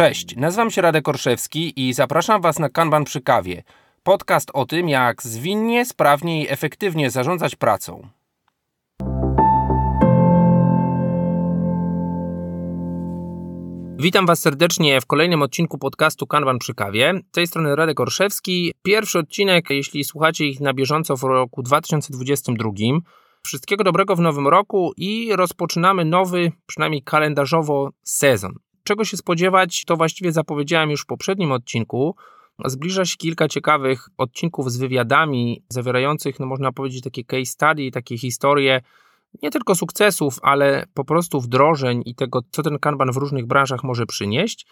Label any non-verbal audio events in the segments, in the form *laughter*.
Cześć, nazywam się Radek Orszewski i zapraszam Was na Kanban przy kawie. Podcast o tym, jak zwinnie, sprawnie i efektywnie zarządzać pracą. Witam Was serdecznie w kolejnym odcinku podcastu Kanban przy kawie. Z tej strony Radek Orszewski. Pierwszy odcinek, jeśli słuchacie ich na bieżąco w roku 2022. Wszystkiego dobrego w nowym roku i rozpoczynamy nowy, przynajmniej kalendarzowo, sezon. Czego się spodziewać, to właściwie zapowiedziałem już w poprzednim odcinku. Zbliża się kilka ciekawych odcinków z wywiadami, zawierających, no można powiedzieć, takie case study, takie historie nie tylko sukcesów, ale po prostu wdrożeń i tego, co ten kanban w różnych branżach może przynieść.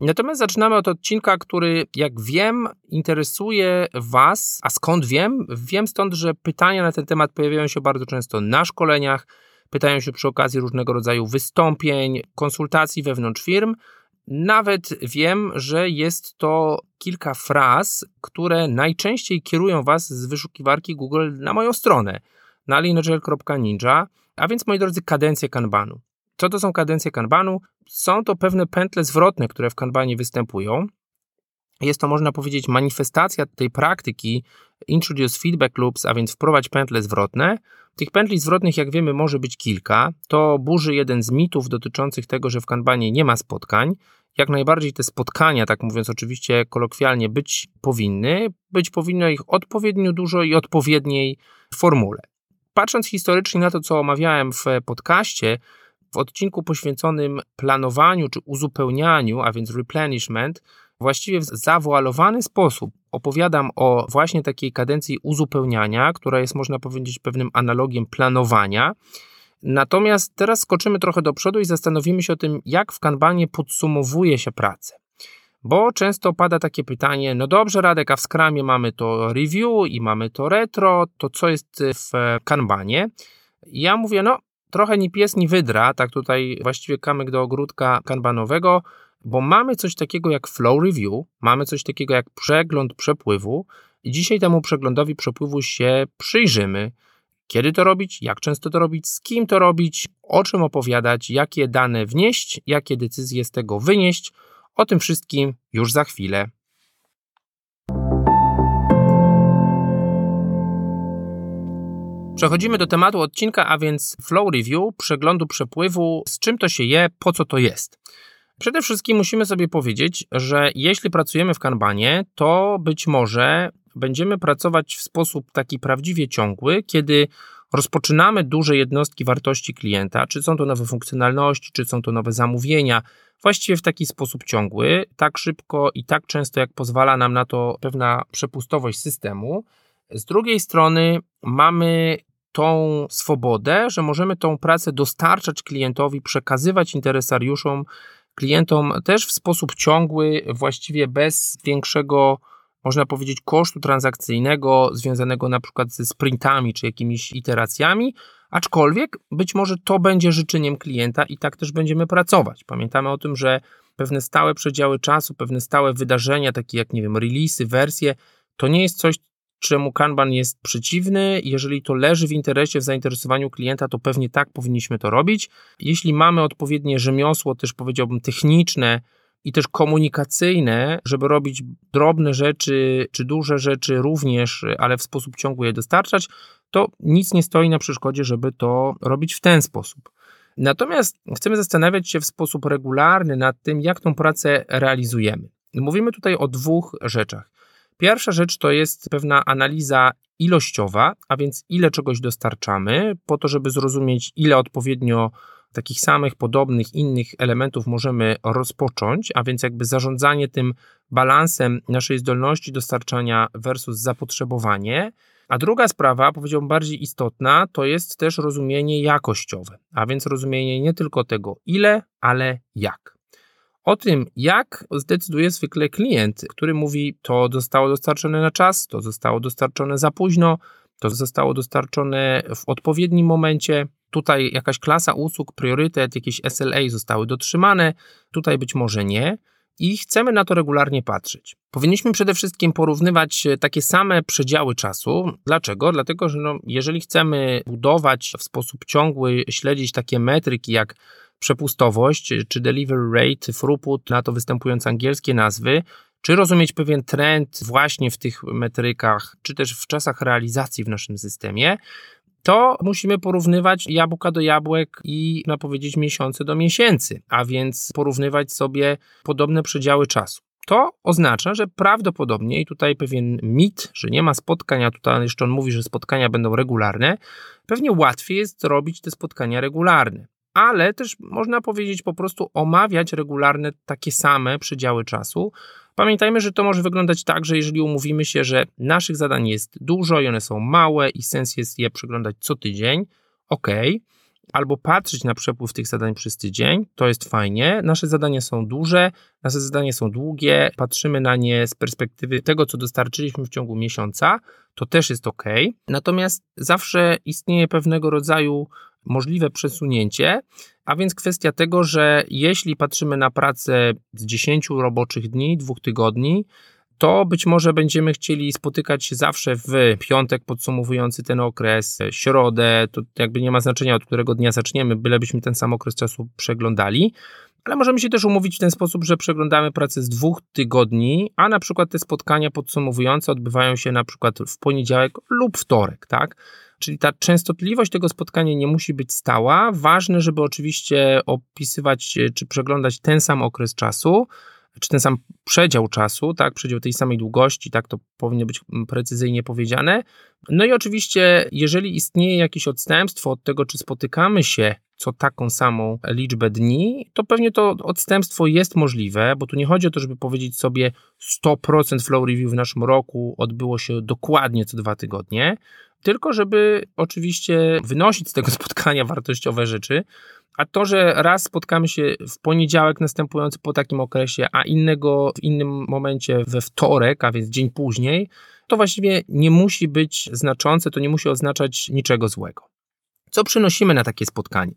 Natomiast zaczynamy od odcinka, który, jak wiem, interesuje Was. A skąd wiem? Wiem stąd, że pytania na ten temat pojawiają się bardzo często na szkoleniach, pytają się przy okazji różnego rodzaju wystąpień, konsultacji wewnątrz firm. Nawet wiem, że jest to kilka fraz, które najczęściej kierują Was z wyszukiwarki Google na moją stronę na lineagile.ninja, a więc moi drodzy, kadencje kanbanu. Co to są kadencje kanbanu? Są to pewne pętle zwrotne, które w kanbanie występują. Jest to, można powiedzieć, manifestacja tej praktyki Introduce Feedback Loops, a więc wprowadź pętle zwrotne. Tych pętli zwrotnych, jak wiemy, może być kilka. To burzy jeden z mitów dotyczących tego, że w kanbanie nie ma spotkań. Jak najbardziej te spotkania, tak mówiąc oczywiście kolokwialnie, być powinny. Być powinno ich odpowiednio dużo i odpowiedniej formule. Patrząc historycznie na to, co omawiałem w podcaście, w odcinku poświęconym planowaniu czy uzupełnianiu, a więc replenishment, właściwie w zawoalowany sposób opowiadam o właśnie takiej kadencji uzupełniania, która jest, można powiedzieć, pewnym analogiem planowania. Natomiast teraz skoczymy trochę do przodu i zastanowimy się o tym, jak w kanbanie podsumowuje się pracę. Bo często pada takie pytanie, no dobrze Radek, a w Scrumie mamy to review i mamy to retro, to co jest w Kanbanie? Ja mówię, no trochę ni pies, ni wydra, tak tutaj właściwie kamyk do ogródka kanbanowego, bo mamy coś takiego jak flow review, mamy coś takiego jak przegląd przepływu i dzisiaj temu przeglądowi przepływu się przyjrzymy. Kiedy to robić, jak często to robić, z kim to robić, o czym opowiadać, jakie dane wnieść, jakie decyzje z tego wynieść – o tym wszystkim już za chwilę. Przechodzimy do tematu odcinka, a więc flow review, przeglądu przepływu, z czym to się je, po co to jest. Przede wszystkim musimy sobie powiedzieć, że jeśli pracujemy w Kanbanie, to być może będziemy pracować w sposób taki prawdziwie ciągły, kiedy rozpoczynamy duże jednostki wartości klienta, czy są to nowe funkcjonalności, czy są to nowe zamówienia, właściwie w taki sposób ciągły, tak szybko i tak często, jak pozwala nam na to pewna przepustowość systemu. Z drugiej strony mamy tą swobodę, że możemy tą pracę dostarczać klientowi, przekazywać interesariuszom, klientom też w sposób ciągły, właściwie bez większego, można powiedzieć, kosztu transakcyjnego związanego na przykład ze sprintami czy jakimiś iteracjami, Aczkolwiek być może to będzie życzeniem klienta i tak też będziemy pracować. Pamiętamy o tym, że pewne stałe przedziały czasu, pewne stałe wydarzenia, takie jak, nie wiem, releasy, wersje, to nie jest coś, czemu Kanban jest przeciwny. Jeżeli to leży w interesie, w zainteresowaniu klienta, to pewnie tak powinniśmy to robić. Jeśli mamy odpowiednie rzemiosło, też powiedziałbym techniczne, i też komunikacyjne, żeby robić drobne rzeczy czy duże rzeczy również, ale w sposób ciągły je dostarczać, to nic nie stoi na przeszkodzie, żeby to robić w ten sposób. Natomiast chcemy zastanawiać się w sposób regularny nad tym, jak tą pracę realizujemy. Mówimy tutaj o dwóch rzeczach. Pierwsza rzecz to jest pewna analiza ilościowa, a więc ile czegoś dostarczamy, po to, żeby zrozumieć, ile odpowiednio takich samych, podobnych, innych elementów możemy rozpocząć, a więc jakby zarządzanie tym balansem naszej zdolności dostarczania versus zapotrzebowanie. A druga sprawa, powiedziałbym bardziej istotna, to jest też rozumienie jakościowe, a więc rozumienie nie tylko tego ile, ale jak. O tym, jak zdecyduje zwykle klient, który mówi, to zostało dostarczone na czas, to zostało dostarczone za późno, to zostało dostarczone w odpowiednim momencie. Tutaj jakaś klasa usług, priorytet, jakieś SLA zostały dotrzymane, tutaj być może nie. I chcemy na to regularnie patrzeć. Powinniśmy przede wszystkim porównywać e, takie same przedziały czasu. Dlaczego? Dlatego, że no, jeżeli chcemy budować w sposób ciągły, śledzić takie metryki jak przepustowość czy delivery rate, throughput, na to występujące angielskie nazwy, czy rozumieć pewien trend właśnie w tych metrykach, czy też w czasach realizacji w naszym systemie, to musimy porównywać jabłka do jabłek i, na powiedzieć, miesiące do miesięcy, a więc porównywać sobie podobne przedziały czasu. To oznacza, że prawdopodobnie, i tutaj pewien mit, że nie ma spotkania, tutaj jeszcze on mówi, że spotkania będą regularne, pewnie łatwiej jest robić te spotkania regularne. Ale też można powiedzieć po prostu omawiać regularne takie same przedziały czasu, Pamiętajmy, że to może wyglądać tak, że jeżeli umówimy się, że naszych zadań jest dużo i one są małe i sens jest je przeglądać co tydzień, ok, albo patrzeć na przepływ tych zadań przez tydzień, to jest fajnie. Nasze zadania są duże, nasze zadania są długie, patrzymy na nie z perspektywy tego, co dostarczyliśmy w ciągu miesiąca, to też jest ok. Natomiast zawsze istnieje pewnego rodzaju możliwe przesunięcie, a więc kwestia tego, że jeśli patrzymy na pracę z 10 roboczych dni, dwóch tygodni, to być może będziemy chcieli spotykać się zawsze w piątek podsumowujący ten okres, środę, to jakby nie ma znaczenia od którego dnia zaczniemy, bylebyśmy ten sam okres czasu przeglądali. Ale możemy się też umówić w ten sposób, że przeglądamy pracę z dwóch tygodni, a na przykład te spotkania podsumowujące odbywają się na przykład w poniedziałek lub wtorek, tak? Czyli ta częstotliwość tego spotkania nie musi być stała. Ważne, żeby oczywiście opisywać czy przeglądać ten sam okres czasu, czy ten sam przedział czasu, tak, przedział tej samej długości, tak, to powinno być precyzyjnie powiedziane. No i oczywiście, jeżeli istnieje jakieś odstępstwo od tego, czy spotykamy się co taką samą liczbę dni, to pewnie to odstępstwo jest możliwe, bo tu nie chodzi o to, żeby powiedzieć sobie 100% flow review w naszym roku odbyło się dokładnie co dwa tygodnie, tylko żeby oczywiście wynosić z tego *laughs* spotkania wartościowe rzeczy, a to, że raz spotkamy się w poniedziałek następujący po takim okresie, a innego w innym momencie we wtorek, a więc dzień później, to właściwie nie musi być znaczące, to nie musi oznaczać niczego złego. Co przynosimy na takie spotkanie?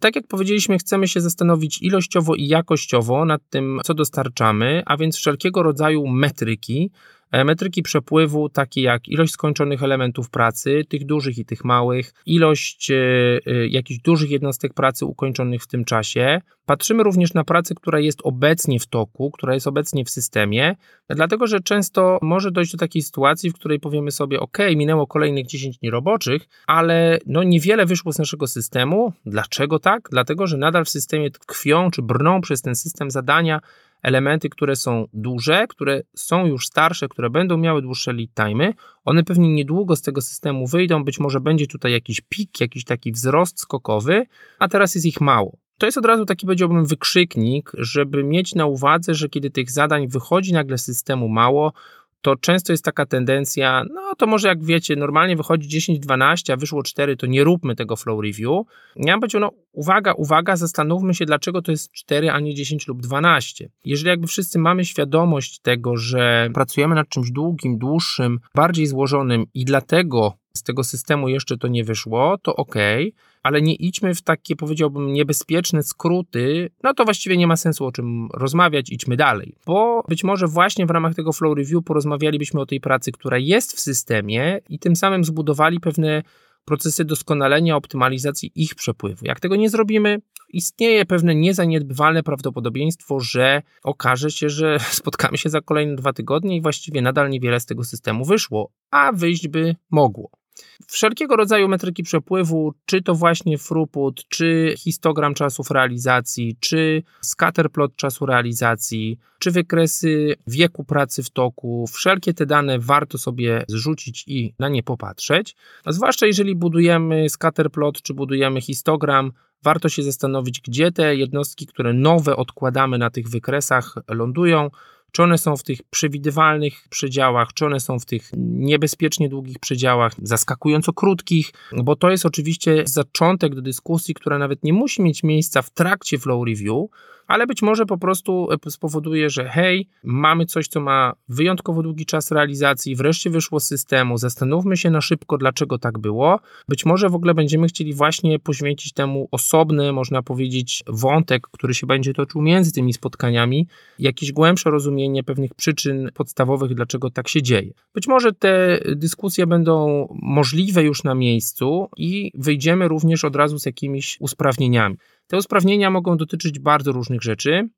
Tak jak powiedzieliśmy, chcemy się zastanowić ilościowo i jakościowo nad tym, co dostarczamy, a więc wszelkiego rodzaju metryki, metryki przepływu, takie jak ilość skończonych elementów pracy, tych dużych i tych małych, ilość e, e, jakichś dużych jednostek pracy ukończonych w tym czasie. Patrzymy również na pracę, która jest obecnie w toku, która jest obecnie w systemie, dlatego że często może dojść do takiej sytuacji, w której powiemy sobie: OK, minęło kolejnych 10 dni roboczych, ale no niewiele wyszło z naszego systemu. Dlaczego tak? Dlatego, że nadal w systemie tkwią czy brną przez ten system zadania, elementy, które są duże, które są już starsze, które będą miały dłuższe lead time'y, one pewnie niedługo z tego systemu wyjdą, być może będzie tutaj jakiś pik, jakiś taki wzrost skokowy, a teraz jest ich mało. To jest od razu taki, powiedziałbym, wykrzyknik, żeby mieć na uwadze, że kiedy tych zadań wychodzi nagle z systemu mało, to często jest taka tendencja, no to może jak wiecie, normalnie wychodzi 10-12, a wyszło 4, to nie róbmy tego flow review. Ja bym powiedział, no uwaga, uwaga, zastanówmy się, dlaczego to jest 4, a nie 10 lub 12. Jeżeli jakby wszyscy mamy świadomość tego, że pracujemy nad czymś długim, dłuższym, bardziej złożonym i dlatego z tego systemu jeszcze to nie wyszło, to ok, ale nie idźmy w takie, powiedziałbym, niebezpieczne skróty, no to właściwie nie ma sensu o czym rozmawiać, idźmy dalej. Bo być może właśnie w ramach tego flow review porozmawialibyśmy o tej pracy, która jest w systemie i tym samym zbudowali pewne procesy doskonalenia, optymalizacji ich przepływu. Jak tego nie zrobimy, istnieje pewne niezaniedbywalne prawdopodobieństwo, że okaże się, że *laughs* spotkamy się za kolejne dwa tygodnie i właściwie nadal niewiele z tego systemu wyszło, a wyjść by mogło. Wszelkiego rodzaju metryki przepływu, czy to właśnie throughput, czy histogram czasów realizacji, czy scatterplot czasu realizacji, czy wykresy wieku pracy w toku, wszelkie te dane warto sobie zrzucić i na nie popatrzeć. A zwłaszcza jeżeli budujemy scatterplot, czy budujemy histogram, warto się zastanowić, gdzie te jednostki, które nowe odkładamy na tych wykresach, lądują czy one są w tych przewidywalnych przedziałach, czy one są w tych niebezpiecznie długich przedziałach, zaskakująco krótkich, bo to jest oczywiście zaczątek do dyskusji, która nawet nie musi mieć miejsca w trakcie flow review, ale być może po prostu spowoduje, że hej, mamy coś, co ma wyjątkowo długi czas realizacji, wreszcie wyszło z systemu, zastanówmy się na szybko, dlaczego tak było. Być może w ogóle będziemy chcieli właśnie poświęcić temu osobny, można powiedzieć, wątek, który się będzie toczył między tymi spotkaniami, jakieś głębsze rozumienie pewnych przyczyn podstawowych, dlaczego tak się dzieje. Być może te dyskusje będą możliwe już na miejscu i wyjdziemy również od razu z jakimiś usprawnieniami. Te usprawnienia mogą dotyczyć bardzo różnych rzeczy.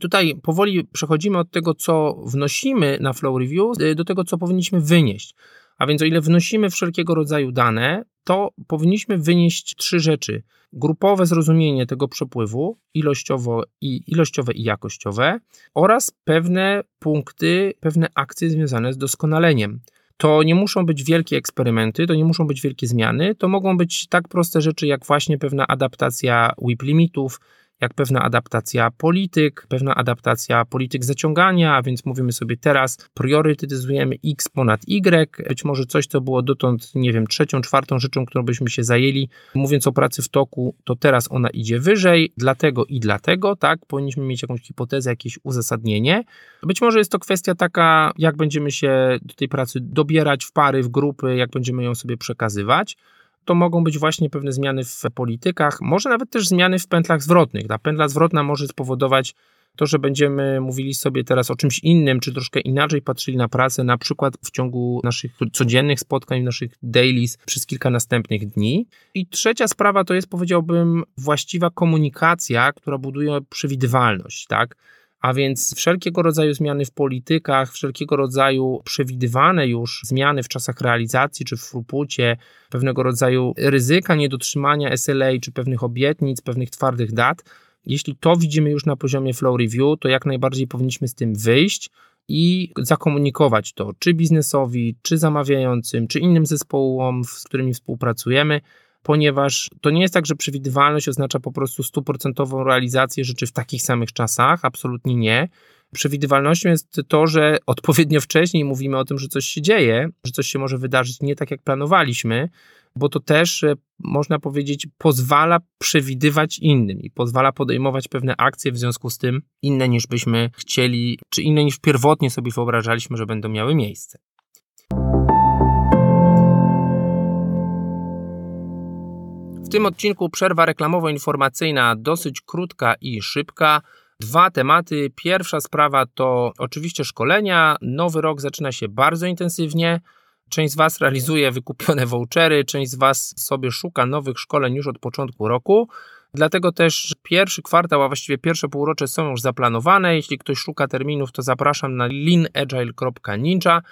Tutaj powoli przechodzimy od tego, co wnosimy na Flow Review, do tego, co powinniśmy wynieść. A więc o ile wnosimy wszelkiego rodzaju dane, to powinniśmy wynieść trzy rzeczy. Grupowe zrozumienie tego przepływu, ilościowo i, ilościowe i jakościowe, oraz pewne punkty, pewne akcje związane z doskonaleniem. To nie muszą być wielkie eksperymenty, to nie muszą być wielkie zmiany, to mogą być tak proste rzeczy jak właśnie pewna adaptacja WIP limitów, jak pewna adaptacja polityk, pewna adaptacja polityk zaciągania, a więc mówimy sobie teraz, priorytetyzujemy X ponad Y, być może coś, co było dotąd, nie wiem, trzecią, czwartą rzeczą, którą byśmy się zajęli, mówiąc o pracy w toku, to teraz ona idzie wyżej, dlatego i dlatego, tak, powinniśmy mieć jakąś hipotezę, jakieś uzasadnienie. Być może jest to kwestia taka, jak będziemy się do tej pracy dobierać w pary, w grupy, jak będziemy ją sobie przekazywać to mogą być właśnie pewne zmiany w politykach, może nawet też zmiany w pętlach zwrotnych. Ta pętla zwrotna może spowodować to, że będziemy mówili sobie teraz o czymś innym, czy troszkę inaczej patrzyli na pracę, na przykład w ciągu naszych codziennych spotkań, naszych dailies przez kilka następnych dni. I trzecia sprawa to jest, powiedziałbym, właściwa komunikacja, która buduje przewidywalność, tak? A więc wszelkiego rodzaju zmiany w politykach, wszelkiego rodzaju przewidywane już zmiany w czasach realizacji czy w frupucie, pewnego rodzaju ryzyka niedotrzymania SLA czy pewnych obietnic, pewnych twardych dat, jeśli to widzimy już na poziomie flow review, to jak najbardziej powinniśmy z tym wyjść i zakomunikować to czy biznesowi, czy zamawiającym, czy innym zespołom, z którymi współpracujemy, ponieważ to nie jest tak, że przewidywalność oznacza po prostu stuprocentową realizację rzeczy w takich samych czasach, absolutnie nie. Przewidywalnością jest to, że odpowiednio wcześniej mówimy o tym, że coś się dzieje, że coś się może wydarzyć nie tak, jak planowaliśmy, bo to też e, można powiedzieć pozwala przewidywać innym i pozwala podejmować pewne akcje w związku z tym inne niż byśmy chcieli, czy inne niż pierwotnie sobie wyobrażaliśmy, że będą miały miejsce. W tym odcinku przerwa reklamowo-informacyjna dosyć krótka i szybka. Dwa tematy. Pierwsza sprawa to oczywiście szkolenia. Nowy rok zaczyna się bardzo intensywnie. Część z Was realizuje wykupione vouchery, część z Was sobie szuka nowych szkoleń już od początku roku. Dlatego też pierwszy kwartał, a właściwie pierwsze półrocze są już zaplanowane. Jeśli ktoś szuka terminów, to zapraszam na leanagile.ninja.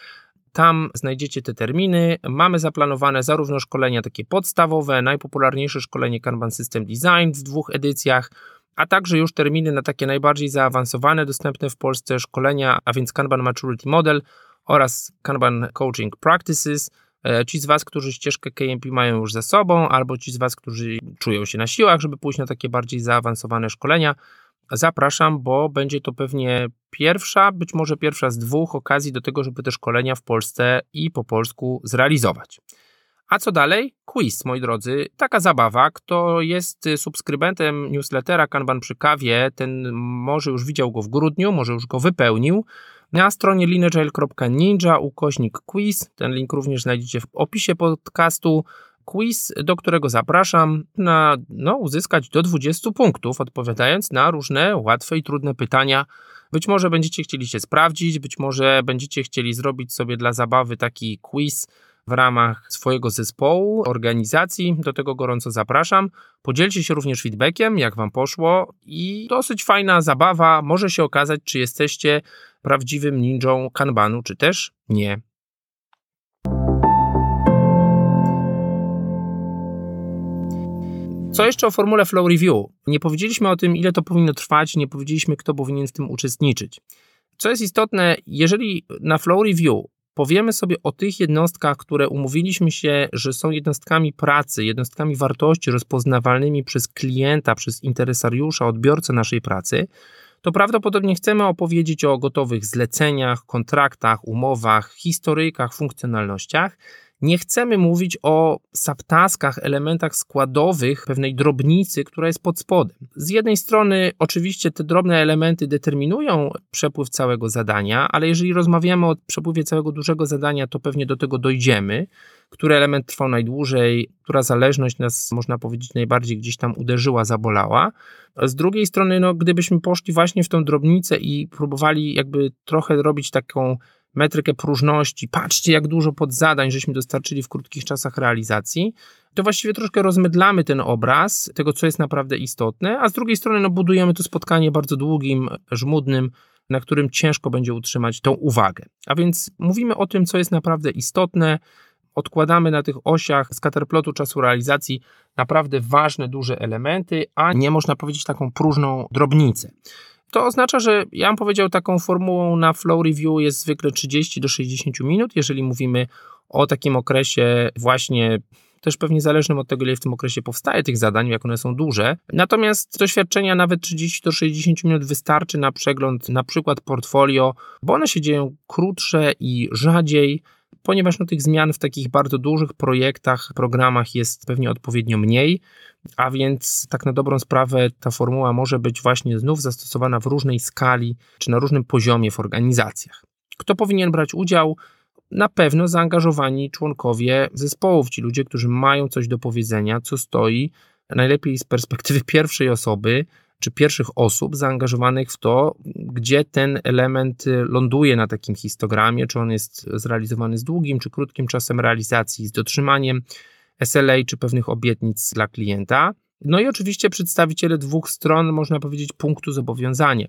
Tam znajdziecie te terminy. Mamy zaplanowane zarówno szkolenia takie podstawowe, najpopularniejsze szkolenie Kanban System Design w dwóch edycjach, a także już terminy na takie najbardziej zaawansowane, dostępne w Polsce szkolenia, a więc Kanban Maturity Model oraz Kanban Coaching Practices. E, ci z Was, którzy ścieżkę KMP mają już ze sobą, albo ci z Was, którzy czują się na siłach, żeby pójść na takie bardziej zaawansowane szkolenia, zapraszam, bo będzie to pewnie pierwsza, być może pierwsza z dwóch okazji do tego, żeby te szkolenia w Polsce i po polsku zrealizować. A co dalej? Quiz, moi drodzy. Taka zabawa. Kto jest subskrybentem newslettera Kanban przy kawie, ten może już widział go w grudniu, może już go wypełnił. Na stronie lineagile.ninja ukośnik quiz. Ten link również znajdziecie w opisie podcastu quiz, do którego zapraszam na no, uzyskać do 20 punktów, odpowiadając na różne łatwe i trudne pytania. Być może będziecie chcieli się sprawdzić, być może będziecie chcieli zrobić sobie dla zabawy taki quiz w ramach swojego zespołu, organizacji. Do tego gorąco zapraszam. Podzielcie się również feedbackiem, jak Wam poszło i dosyć fajna zabawa. Może się okazać, czy jesteście prawdziwym ninją kanbanu, czy też nie. Co jeszcze o formule Flow Review? Nie powiedzieliśmy o tym, ile to powinno trwać, nie powiedzieliśmy, kto powinien w tym uczestniczyć. Co jest istotne, jeżeli na Flow Review powiemy sobie o tych jednostkach, które umówiliśmy się, że są jednostkami pracy, jednostkami wartości rozpoznawalnymi przez klienta, przez interesariusza, odbiorcę naszej pracy, to prawdopodobnie chcemy opowiedzieć o gotowych zleceniach, kontraktach, umowach, historykach, funkcjonalnościach, Nie chcemy mówić o subtaskach, elementach składowych pewnej drobnicy, która jest pod spodem. Z jednej strony, oczywiście, te drobne elementy determinują przepływ całego zadania, ale jeżeli rozmawiamy o przepływie całego dużego zadania, to pewnie do tego dojdziemy. Który element trwał najdłużej, która zależność nas, można powiedzieć, najbardziej gdzieś tam uderzyła, zabolała. Z drugiej strony, no, gdybyśmy poszli właśnie w tą drobnicę i próbowali jakby trochę robić taką metrykę próżności, patrzcie jak dużo podzadań żeśmy dostarczyli w krótkich czasach realizacji, to właściwie troszkę rozmydlamy ten obraz tego, co jest naprawdę istotne, a z drugiej strony no, budujemy to spotkanie bardzo długim, żmudnym, na którym ciężko będzie utrzymać tą uwagę. A więc mówimy o tym, co jest naprawdę istotne, odkładamy na tych osiach z czasu realizacji naprawdę ważne, duże elementy, a nie można powiedzieć taką próżną drobnicę. To oznacza, że ja bym powiedział, taką formułą na flow review jest zwykle 30 do 60 minut, jeżeli mówimy o takim okresie właśnie też pewnie zależnym od tego, ile w tym okresie powstaje tych zadań, jak one są duże. Natomiast doświadczenia nawet 30 do 60 minut wystarczy na przegląd na przykład portfolio, bo one się dzieją krótsze i rzadziej, ponieważ no, tych zmian w takich bardzo dużych projektach, programach jest pewnie odpowiednio mniej, a więc tak na dobrą sprawę ta formuła może być właśnie znów zastosowana w różnej skali czy na różnym poziomie w organizacjach. Kto powinien brać udział? Na pewno zaangażowani członkowie zespołów, ci ludzie, którzy mają coś do powiedzenia, co stoi najlepiej z perspektywy *laughs* pierwszej osoby, czy pierwszych osób zaangażowanych w to, gdzie ten element ląduje na takim histogramie, czy on jest zrealizowany z długim, czy krótkim czasem realizacji, z dotrzymaniem SLA, czy pewnych obietnic dla klienta. No i oczywiście przedstawiciele dwóch stron, można powiedzieć, punktu zobowiązania.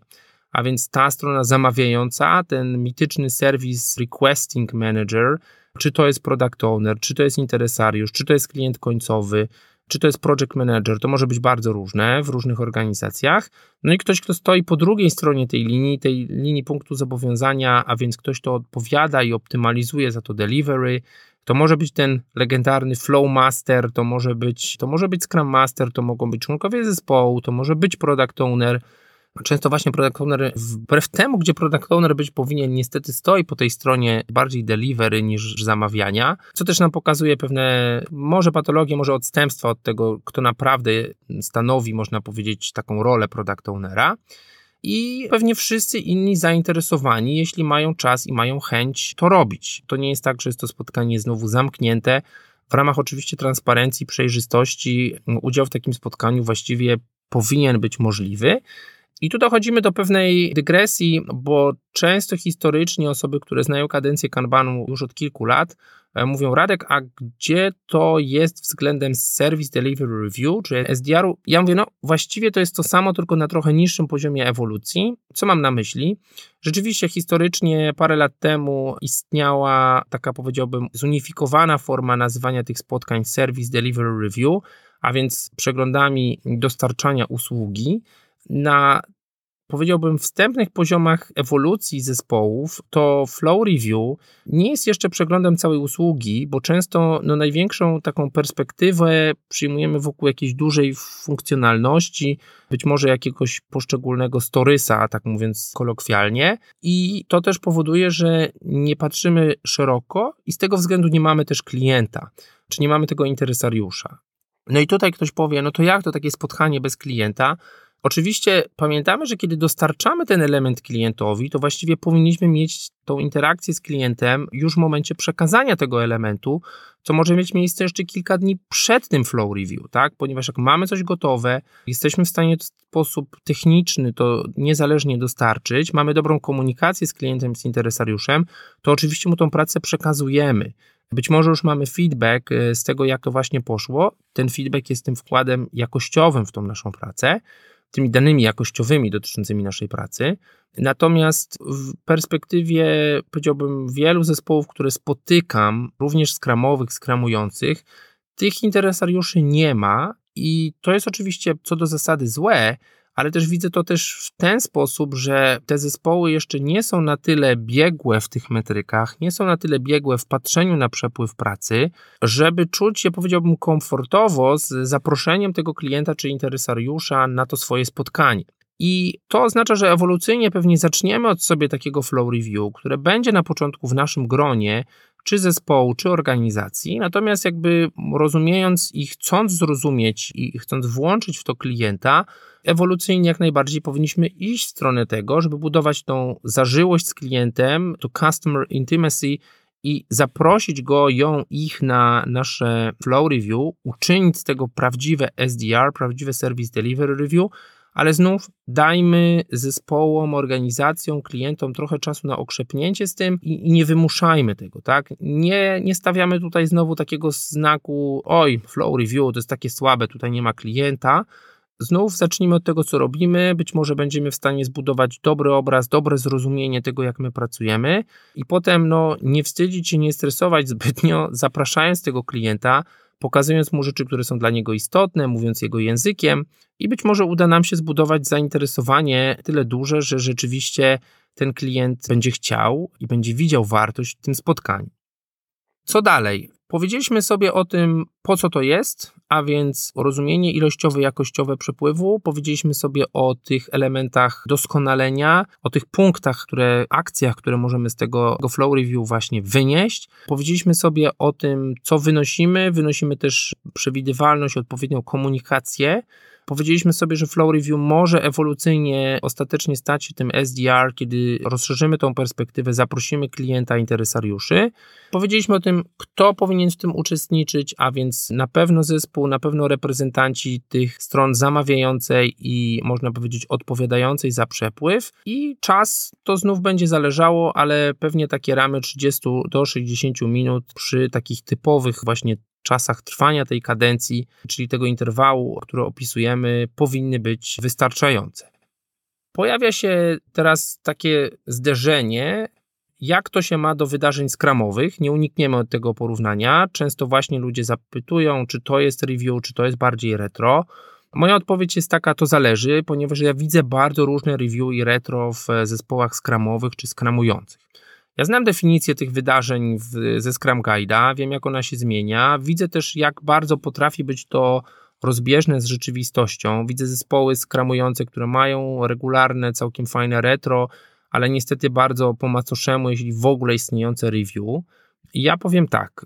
A więc ta strona zamawiająca, ten mityczny serwis Requesting Manager, czy to jest product owner, czy to jest interesariusz, czy to jest klient końcowy, czy to jest project manager, to może być bardzo różne w różnych organizacjach. No i ktoś, kto stoi po drugiej stronie tej linii, tej linii punktu zobowiązania, a więc ktoś, kto odpowiada i optymalizuje za to delivery, to może być ten legendarny Flow Master, to może być, to może być Scrum Master, to mogą być członkowie zespołu, to może być Product Owner, Często właśnie product owner, wbrew temu, gdzie product owner być powinien, niestety stoi po tej stronie bardziej delivery niż zamawiania, co też nam pokazuje pewne, może patologie, może odstępstwa od tego, kto naprawdę stanowi, można powiedzieć, taką rolę product ownera. I pewnie wszyscy inni zainteresowani, jeśli mają czas i mają chęć to robić. To nie jest tak, że jest to spotkanie znowu zamknięte. W ramach oczywiście transparencji, przejrzystości, udział w takim spotkaniu właściwie powinien być możliwy. I tu dochodzimy do pewnej dygresji, bo często historycznie osoby, które znają kadencję Kanbanu już od kilku lat, e, mówią Radek, a gdzie to jest względem Service Delivery Review, czy SDR-u? Ja mówię, no właściwie to jest to samo, tylko na trochę niższym poziomie ewolucji. Co mam na myśli? Rzeczywiście historycznie parę lat temu istniała taka powiedziałbym zunifikowana forma nazywania tych spotkań Service Delivery Review, a więc przeglądami dostarczania usługi na powiedziałbym, wstępnych poziomach ewolucji zespołów, to Flow Review nie jest jeszcze przeglądem całej usługi, bo często no, największą taką perspektywę przyjmujemy wokół jakiejś dużej funkcjonalności, być może jakiegoś poszczególnego storysa, tak mówiąc kolokwialnie. I to też powoduje, że nie patrzymy szeroko i z tego względu nie mamy też klienta, czy nie mamy tego interesariusza. No i tutaj ktoś powie, no to jak to takie spotkanie bez klienta? Oczywiście pamiętamy, że kiedy dostarczamy ten element klientowi, to właściwie powinniśmy mieć tą interakcję z klientem już w momencie przekazania tego elementu, co może mieć miejsce jeszcze kilka dni przed tym flow review, tak? Ponieważ jak mamy coś gotowe, jesteśmy w stanie w sposób techniczny to niezależnie dostarczyć, mamy dobrą komunikację z klientem, z interesariuszem, to oczywiście mu tą pracę przekazujemy. Być może już mamy feedback e, z tego, jak to właśnie poszło. Ten feedback jest tym wkładem jakościowym w tą naszą pracę tymi danymi jakościowymi dotyczącymi naszej pracy. Natomiast w perspektywie, powiedziałbym, wielu zespołów, które spotykam, również skramowych, skramujących, tych interesariuszy nie ma i to jest oczywiście co do zasady złe, ale też widzę to też w ten sposób, że te zespoły jeszcze nie są na tyle biegłe w tych metrykach, nie są na tyle biegłe w patrzeniu na przepływ pracy, żeby czuć się, powiedziałbym, komfortowo z zaproszeniem tego klienta czy interesariusza na to swoje spotkanie. I to oznacza, że ewolucyjnie pewnie zaczniemy od sobie takiego flow review, które będzie na początku w naszym gronie, czy zespołu, czy organizacji. Natomiast jakby rozumiejąc i chcąc zrozumieć i chcąc włączyć w to klienta, ewolucyjnie jak najbardziej powinniśmy iść w stronę tego, żeby budować tą zażyłość z klientem, to customer intimacy i zaprosić go, ją, ich na nasze flow review, uczynić z tego prawdziwe SDR, prawdziwe Service Delivery Review, ale znów dajmy zespołom, organizacjom, klientom trochę czasu na okrzepnięcie z tym i, i, nie wymuszajmy tego, tak? Nie, nie stawiamy tutaj znowu takiego znaku, oj, flow review to jest takie słabe, tutaj nie ma klienta. Znów zacznijmy od tego, co robimy. Być może będziemy w stanie zbudować dobry obraz, dobre zrozumienie tego, jak my pracujemy, i potem no, nie wstydzić się, nie stresować zbytnio, zapraszając tego klienta pokazując mu rzeczy, które są dla niego istotne, mówiąc jego językiem, i być może uda nam się zbudować zainteresowanie tyle duże, że rzeczywiście ten klient będzie chciał i będzie widział wartość w tym spotkaniu. Co dalej? Powiedzieliśmy sobie o tym, po co to jest, a więc rozumienie ilościowe, jakościowe przepływu. Powiedzieliśmy sobie o tych elementach doskonalenia, o tych punktach, które, akcjach, które możemy z tego flow review właśnie wynieść. Powiedzieliśmy sobie o tym, co wynosimy. Wynosimy też przewidywalność, odpowiednią komunikację. Powiedzieliśmy sobie, że Flow Review może ewolucyjnie ostatecznie stać się tym SDR, kiedy rozszerzymy tą perspektywę, zaprosimy klienta, interesariuszy. Powiedzieliśmy o tym, kto powinien w tym uczestniczyć, a więc na pewno zespół, na pewno reprezentanci tych stron zamawiającej i można powiedzieć odpowiadającej za przepływ. I czas to znów będzie zależało, ale pewnie takie ramy 30 do 60 minut przy takich typowych właśnie czasach trwania tej kadencji, czyli tego interwału, który opisujemy, powinny być wystarczające. Pojawia się teraz takie zderzenie, jak to się ma do wydarzeń skramowych. Nie unikniemy od tego porównania. Często właśnie ludzie zapytują, czy to jest review, czy to jest bardziej retro. Moja odpowiedź jest taka, to zależy, ponieważ ja widzę bardzo różne review i retro w zespołach skramowych czy skramujących. Ja znam definicję tych wydarzeń w, ze Scrum Guide'a, wiem jak ona się zmienia, widzę też jak bardzo potrafi być to rozbieżne z rzeczywistością. Widzę zespoły skramujące, które mają regularne, całkiem fajne retro, ale niestety bardzo po macoszemu, jeśli w ogóle istniejące review. Ja powiem tak,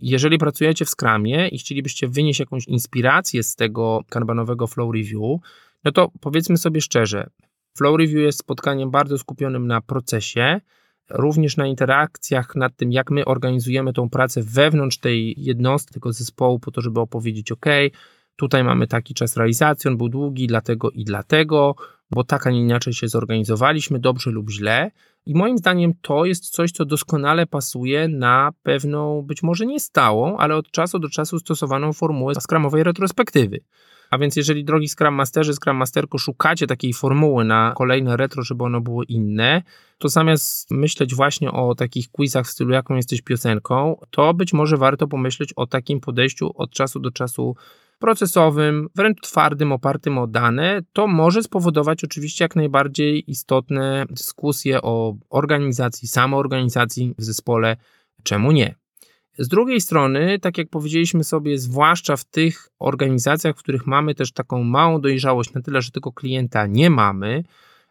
jeżeli pracujecie w Scrumie i chcielibyście wynieść jakąś inspirację z tego kanbanowego flow review, no to powiedzmy sobie szczerze, flow review jest spotkaniem bardzo skupionym na procesie, również na interakcjach nad tym, jak my organizujemy tą pracę wewnątrz tej jednostki, tego zespołu, po to, żeby opowiedzieć, OK, tutaj mamy taki czas realizacji, on był długi, dlatego i dlatego, bo tak, a nie inaczej się zorganizowaliśmy, dobrze lub źle. I moim zdaniem to jest coś, co doskonale pasuje na pewną, być może nie stałą, ale od czasu do czasu stosowaną formułę skramowej retrospektywy. A więc jeżeli drogi Scrum Masterzy, Scrum Masterko szukacie takiej formuły na kolejne retro, żeby ono było inne, to zamiast myśleć właśnie o takich quizach w stylu jaką jesteś piosenką, to być może warto pomyśleć o takim podejściu od czasu do czasu procesowym, wręcz twardym, opartym o dane, to może spowodować oczywiście jak najbardziej istotne dyskusje o organizacji, samoorganizacji w zespole. Czemu nie? Z drugiej strony, tak jak powiedzieliśmy sobie, zwłaszcza w tych organizacjach, w których mamy też taką małą dojrzałość na tyle, że tego klienta nie mamy,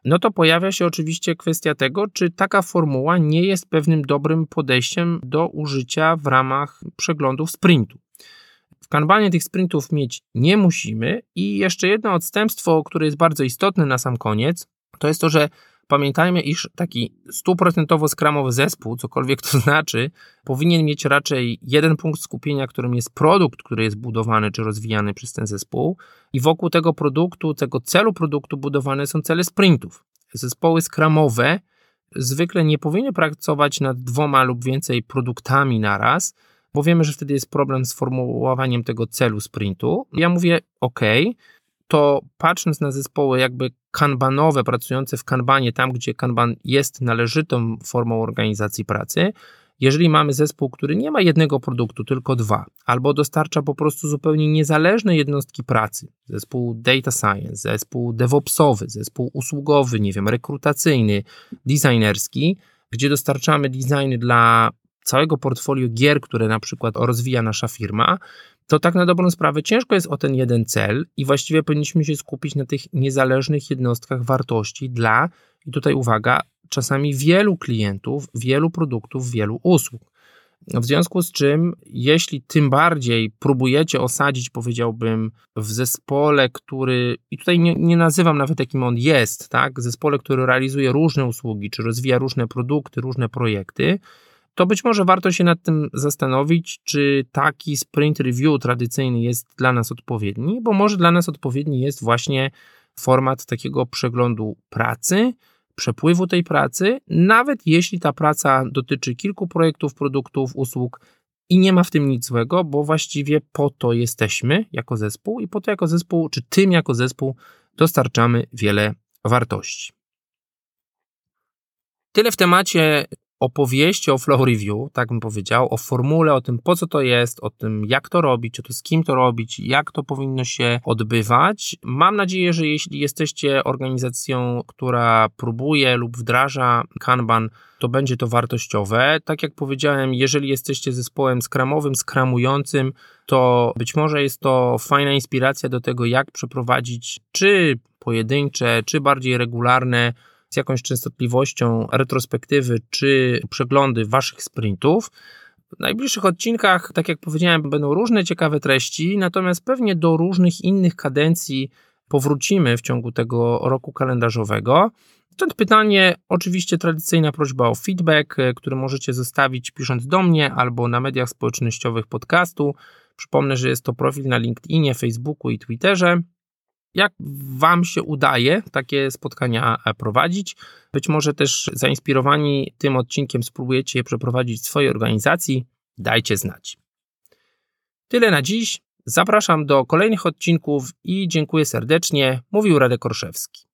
no to pojawia się oczywiście kwestia tego, czy taka formuła nie jest pewnym dobrym podejściem do użycia w ramach przeglądów sprintu. W kanbanie tych sprintów mieć nie musimy. I jeszcze jedno odstępstwo, które jest bardzo istotne na sam koniec, to jest to, że Pamiętajmy, iż taki stuprocentowo skramowy zespół, cokolwiek to *laughs* znaczy, powinien mieć raczej jeden punkt skupienia, którym jest produkt, który jest budowany czy rozwijany przez ten zespół, i wokół tego produktu, tego celu produktu budowane są cele sprintów. Zespoły skramowe zwykle nie powinny pracować nad dwoma lub więcej produktami naraz, bo wiemy, że wtedy jest problem z formułowaniem tego celu sprintu. Ja mówię, OK, to patrząc na zespoły jakby kanbanowe, pracujące w kanbanie, tam gdzie kanban jest należytą formą organizacji pracy, jeżeli mamy zespół, który nie ma jednego produktu, tylko dwa, albo dostarcza po prostu zupełnie niezależne jednostki pracy, zespół data science, zespół DevOpsowy, zespół usługowy, nie wiem, rekrutacyjny, designerski, gdzie dostarczamy designy dla całego portfolio gier, które na przykład rozwija nasza firma, to tak na dobrą sprawę ciężko jest o ten jeden cel i właściwie powinniśmy się skupić na tych niezależnych jednostkach wartości dla, i tutaj uwaga, czasami wielu klientów, wielu produktów, wielu usług. W związku z czym, jeśli tym bardziej próbujecie osadzić, powiedziałbym, w zespole, który, i tutaj nie, nie, nazywam nawet jakim on jest, tak, zespole, który realizuje różne usługi, czy rozwija różne produkty, różne projekty, to być może warto się nad tym zastanowić, czy taki sprint review tradycyjny jest dla nas odpowiedni, bo może dla nas odpowiedni jest właśnie format takiego przeglądu pracy, przepływu tej pracy, nawet jeśli ta praca dotyczy kilku projektów, produktów, usług i nie ma w tym nic złego, bo właściwie po to jesteśmy jako zespół i po to jako zespół, czy tym jako zespół dostarczamy wiele wartości. Tyle w temacie opowieści o flow review, tak bym powiedział, o formule, o tym po co to jest, o tym jak to robić, o to z kim to robić, jak to powinno się odbywać. Mam nadzieję, że jeśli jesteście organizacją, która próbuje lub wdraża Kanban, to będzie to wartościowe. Tak jak powiedziałem, jeżeli jesteście zespołem skramowym, skramującym, to być może jest to fajna inspiracja do tego, jak przeprowadzić czy pojedyncze, czy bardziej regularne jakąś częstotliwością retrospektywy czy przeglądy waszych sprintów. W najbliższych odcinkach, tak jak powiedziałem, będą różne ciekawe treści, natomiast pewnie do różnych innych kadencji powrócimy w ciągu tego roku kalendarzowego. Stąd pytanie, oczywiście tradycyjna prośba o feedback, e, który możecie zostawić pisząc do mnie albo na mediach społecznościowych podcastu. Przypomnę, że jest to profil na LinkedInie, Facebooku i Twitterze. Jak Wam się udaje takie spotkania e, prowadzić? Być może też zainspirowani tym odcinkiem spróbujecie je przeprowadzić w swojej organizacji. Dajcie znać. Tyle na dziś. Zapraszam do kolejnych odcinków i dziękuję serdecznie. Mówił Radek Korszewski.